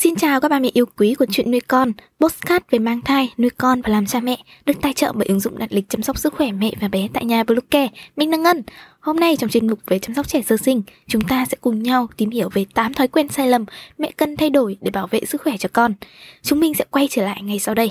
Xin chào các bà mẹ yêu quý của chuyện nuôi con, postcard về mang thai, nuôi con và làm cha mẹ, được tài trợ bởi ứng dụng đặt lịch chăm sóc sức khỏe mẹ và bé tại nhà Bluecare. Mình là Ngân. Hôm nay trong chuyên mục về chăm sóc trẻ sơ sinh, chúng ta sẽ cùng nhau tìm hiểu về 8 thói quen sai lầm mẹ cần thay đổi để bảo vệ sức khỏe cho con. Chúng mình sẽ quay trở lại ngay sau đây.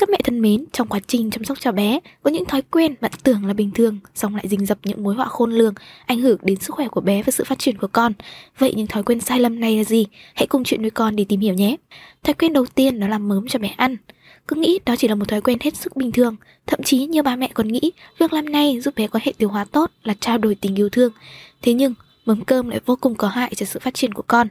Các mẹ thân mến, trong quá trình chăm sóc cho bé, có những thói quen bạn tưởng là bình thường, song lại rình rập những mối họa khôn lường, ảnh hưởng đến sức khỏe của bé và sự phát triển của con. Vậy những thói quen sai lầm này là gì? Hãy cùng chuyện nuôi con để tìm hiểu nhé. Thói quen đầu tiên đó là mớm cho bé ăn. Cứ nghĩ đó chỉ là một thói quen hết sức bình thường, thậm chí nhiều bà mẹ còn nghĩ việc làm này giúp bé có hệ tiêu hóa tốt là trao đổi tình yêu thương. Thế nhưng mớm cơm lại vô cùng có hại cho sự phát triển của con.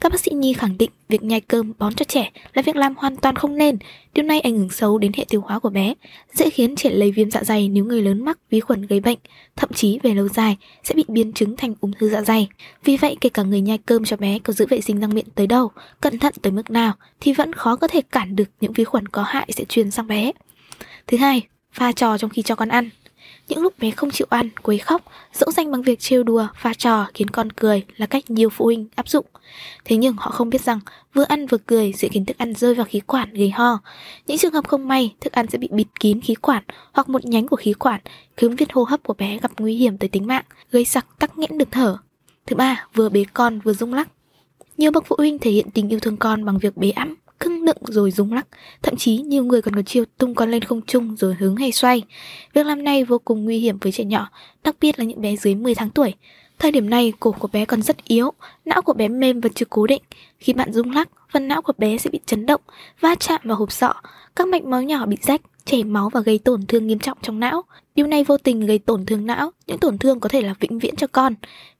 Các bác sĩ nhi khẳng định việc nhai cơm bón cho trẻ là việc làm hoàn toàn không nên. Điều này ảnh hưởng xấu đến hệ tiêu hóa của bé, dễ khiến trẻ lây viêm dạ dày nếu người lớn mắc vi khuẩn gây bệnh, thậm chí về lâu dài sẽ bị biến chứng thành ung thư dạ dày. Vì vậy, kể cả người nhai cơm cho bé có giữ vệ sinh răng miệng tới đâu, cẩn thận tới mức nào thì vẫn khó có thể cản được những vi khuẩn có hại sẽ truyền sang bé. Thứ hai, pha trò trong khi cho con ăn. Những lúc bé không chịu ăn, quấy khóc, dỗ dành bằng việc trêu đùa, pha trò khiến con cười là cách nhiều phụ huynh áp dụng. Thế nhưng họ không biết rằng vừa ăn vừa cười sẽ khiến thức ăn rơi vào khí quản gây ho. Những trường hợp không may, thức ăn sẽ bị bịt kín khí quản hoặc một nhánh của khí quản khiến việc hô hấp của bé gặp nguy hiểm tới tính mạng, gây sặc tắc nghẽn đường thở. Thứ ba, vừa bế con vừa rung lắc. Nhiều bậc phụ huynh thể hiện tình yêu thương con bằng việc bế ẵm, nựng rồi rung lắc, thậm chí nhiều người còn có chiêu tung con lên không trung rồi hướng hay xoay. Việc làm này vô cùng nguy hiểm với trẻ nhỏ, đặc biệt là những bé dưới 10 tháng tuổi. Thời điểm này, cổ của bé còn rất yếu, não của bé mềm và chưa cố định. Khi bạn rung lắc, phần não của bé sẽ bị chấn động, va chạm vào hộp sọ, các mạch máu nhỏ bị rách, chảy máu và gây tổn thương nghiêm trọng trong não. Điều này vô tình gây tổn thương não, những tổn thương có thể là vĩnh viễn cho con.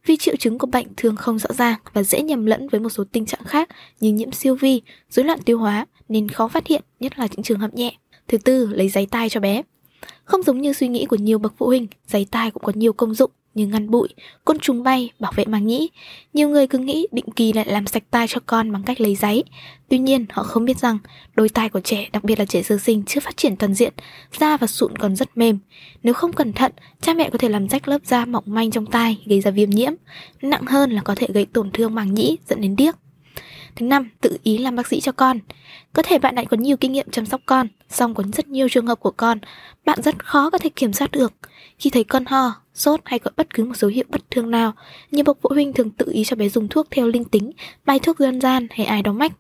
Vì triệu chứng của bệnh thường không rõ ràng và dễ nhầm lẫn với một số tình trạng khác như nhiễm siêu vi, rối loạn tiêu hóa nên khó phát hiện, nhất là những trường hợp nhẹ. Thứ tư, lấy giấy tai cho bé. Không giống như suy nghĩ của nhiều bậc phụ huynh, giấy tai cũng có nhiều công dụng như ngăn bụi, côn trùng bay, bảo vệ màng nhĩ. Nhiều người cứ nghĩ định kỳ lại làm sạch tai cho con bằng cách lấy giấy. Tuy nhiên, họ không biết rằng đôi tai của trẻ, đặc biệt là trẻ sơ sinh chưa phát triển toàn diện, da và sụn còn rất mềm. Nếu không cẩn thận, cha mẹ có thể làm rách lớp da mỏng manh trong tai, gây ra viêm nhiễm. Nặng hơn là có thể gây tổn thương màng nhĩ dẫn đến điếc. Thứ năm, tự ý làm bác sĩ cho con. Có thể bạn lại có nhiều kinh nghiệm chăm sóc con, song có rất nhiều trường hợp của con, bạn rất khó có thể kiểm soát được. Khi thấy con ho, sốt hay có bất cứ một dấu hiệu bất thường nào, nhiều bậc phụ huynh thường tự ý cho bé dùng thuốc theo linh tính, bài thuốc dân gian hay ai đó mách.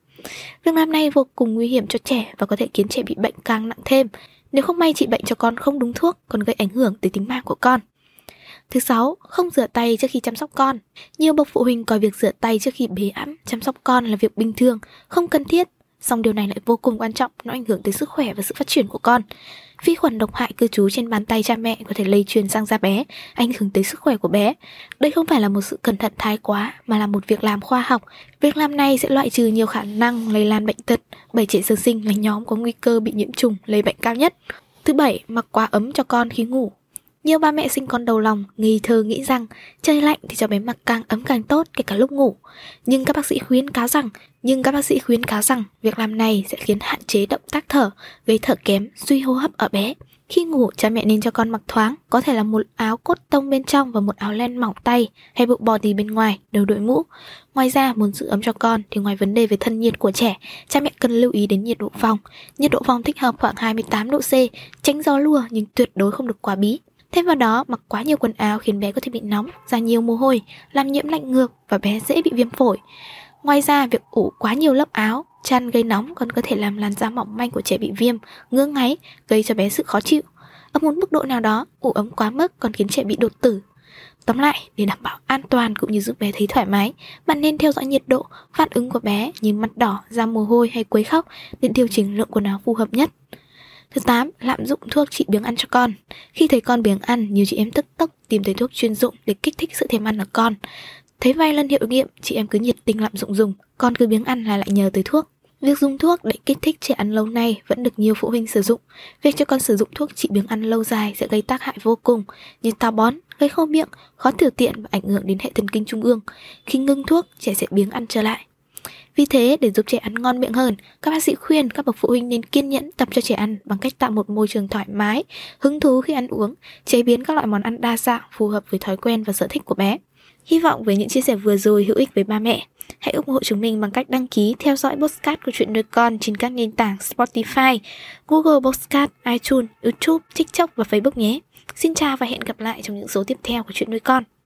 Việc làm này vô cùng nguy hiểm cho trẻ và có thể khiến trẻ bị bệnh càng nặng thêm. Nếu không may trị bệnh cho con không đúng thuốc còn gây ảnh hưởng tới tính mạng của con. Thứ sáu, không rửa tay trước khi chăm sóc con. Nhiều bậc phụ huynh coi việc rửa tay trước khi bế ẵm, chăm sóc con là việc bình thường, không cần thiết. Song điều này lại vô cùng quan trọng, nó ảnh hưởng tới sức khỏe và sự phát triển của con. Vi khuẩn độc hại cư trú trên bàn tay cha mẹ có thể lây truyền sang da bé, ảnh hưởng tới sức khỏe của bé. Đây không phải là một sự cẩn thận thái quá, mà là một việc làm khoa học. Việc làm này sẽ loại trừ nhiều khả năng lây lan bệnh tật, bởi trẻ sơ sinh là nhóm có nguy cơ bị nhiễm trùng, lây bệnh cao nhất. Thứ bảy, mặc quá ấm cho con khi ngủ. Nhiều ba mẹ sinh con đầu lòng, nghi thơ nghĩ rằng trời lạnh thì cho bé mặc càng ấm càng tốt kể cả lúc ngủ. Nhưng các bác sĩ khuyến cáo rằng, nhưng các bác sĩ khuyến cáo rằng việc làm này sẽ khiến hạn chế động tác thở, gây thở kém, suy hô hấp ở bé. Khi ngủ, cha mẹ nên cho con mặc thoáng, có thể là một áo cốt tông bên trong và một áo len mỏng tay hay bộ bò tì bên ngoài, đầu đội mũ. Ngoài ra, muốn giữ ấm cho con thì ngoài vấn đề về thân nhiệt của trẻ, cha mẹ cần lưu ý đến nhiệt độ phòng. Nhiệt độ phòng thích hợp khoảng 28 độ C, tránh gió lùa nhưng tuyệt đối không được quá bí. Thêm vào đó, mặc quá nhiều quần áo khiến bé có thể bị nóng, ra nhiều mồ hôi, làm nhiễm lạnh ngược và bé dễ bị viêm phổi. Ngoài ra, việc ủ quá nhiều lớp áo, chăn gây nóng còn có thể làm làn da mỏng manh của trẻ bị viêm, ngứa ngáy, gây cho bé sự khó chịu. Ở một mức độ nào đó, ủ ấm quá mức còn khiến trẻ bị đột tử. Tóm lại, để đảm bảo an toàn cũng như giúp bé thấy thoải mái, bạn nên theo dõi nhiệt độ, phản ứng của bé như mặt đỏ, da mồ hôi hay quấy khóc để điều chỉnh lượng quần áo phù hợp nhất. Thứ 8. Lạm dụng thuốc trị biếng ăn cho con. Khi thấy con biếng ăn, nhiều chị em tức tốc tìm thấy thuốc chuyên dụng để kích thích sự thèm ăn ở con. Thấy vài lần hiệu nghiệm, chị em cứ nhiệt tình lạm dụng dùng, con cứ biếng ăn là lại nhờ tới thuốc. Việc dùng thuốc để kích thích trẻ ăn lâu nay vẫn được nhiều phụ huynh sử dụng. Việc cho con sử dụng thuốc trị biếng ăn lâu dài sẽ gây tác hại vô cùng như táo bón, gây khô miệng, khó tiểu tiện và ảnh hưởng đến hệ thần kinh trung ương. Khi ngưng thuốc, trẻ sẽ biếng ăn trở lại. Vì thế, để giúp trẻ ăn ngon miệng hơn, các bác sĩ khuyên các bậc phụ huynh nên kiên nhẫn tập cho trẻ ăn bằng cách tạo một môi trường thoải mái, hứng thú khi ăn uống, chế biến các loại món ăn đa dạng phù hợp với thói quen và sở thích của bé. Hy vọng với những chia sẻ vừa rồi hữu ích với ba mẹ. Hãy ủng hộ chúng mình bằng cách đăng ký theo dõi podcast của chuyện nuôi con trên các nền tảng Spotify, Google Podcast, iTunes, YouTube, TikTok và Facebook nhé. Xin chào và hẹn gặp lại trong những số tiếp theo của chuyện nuôi con.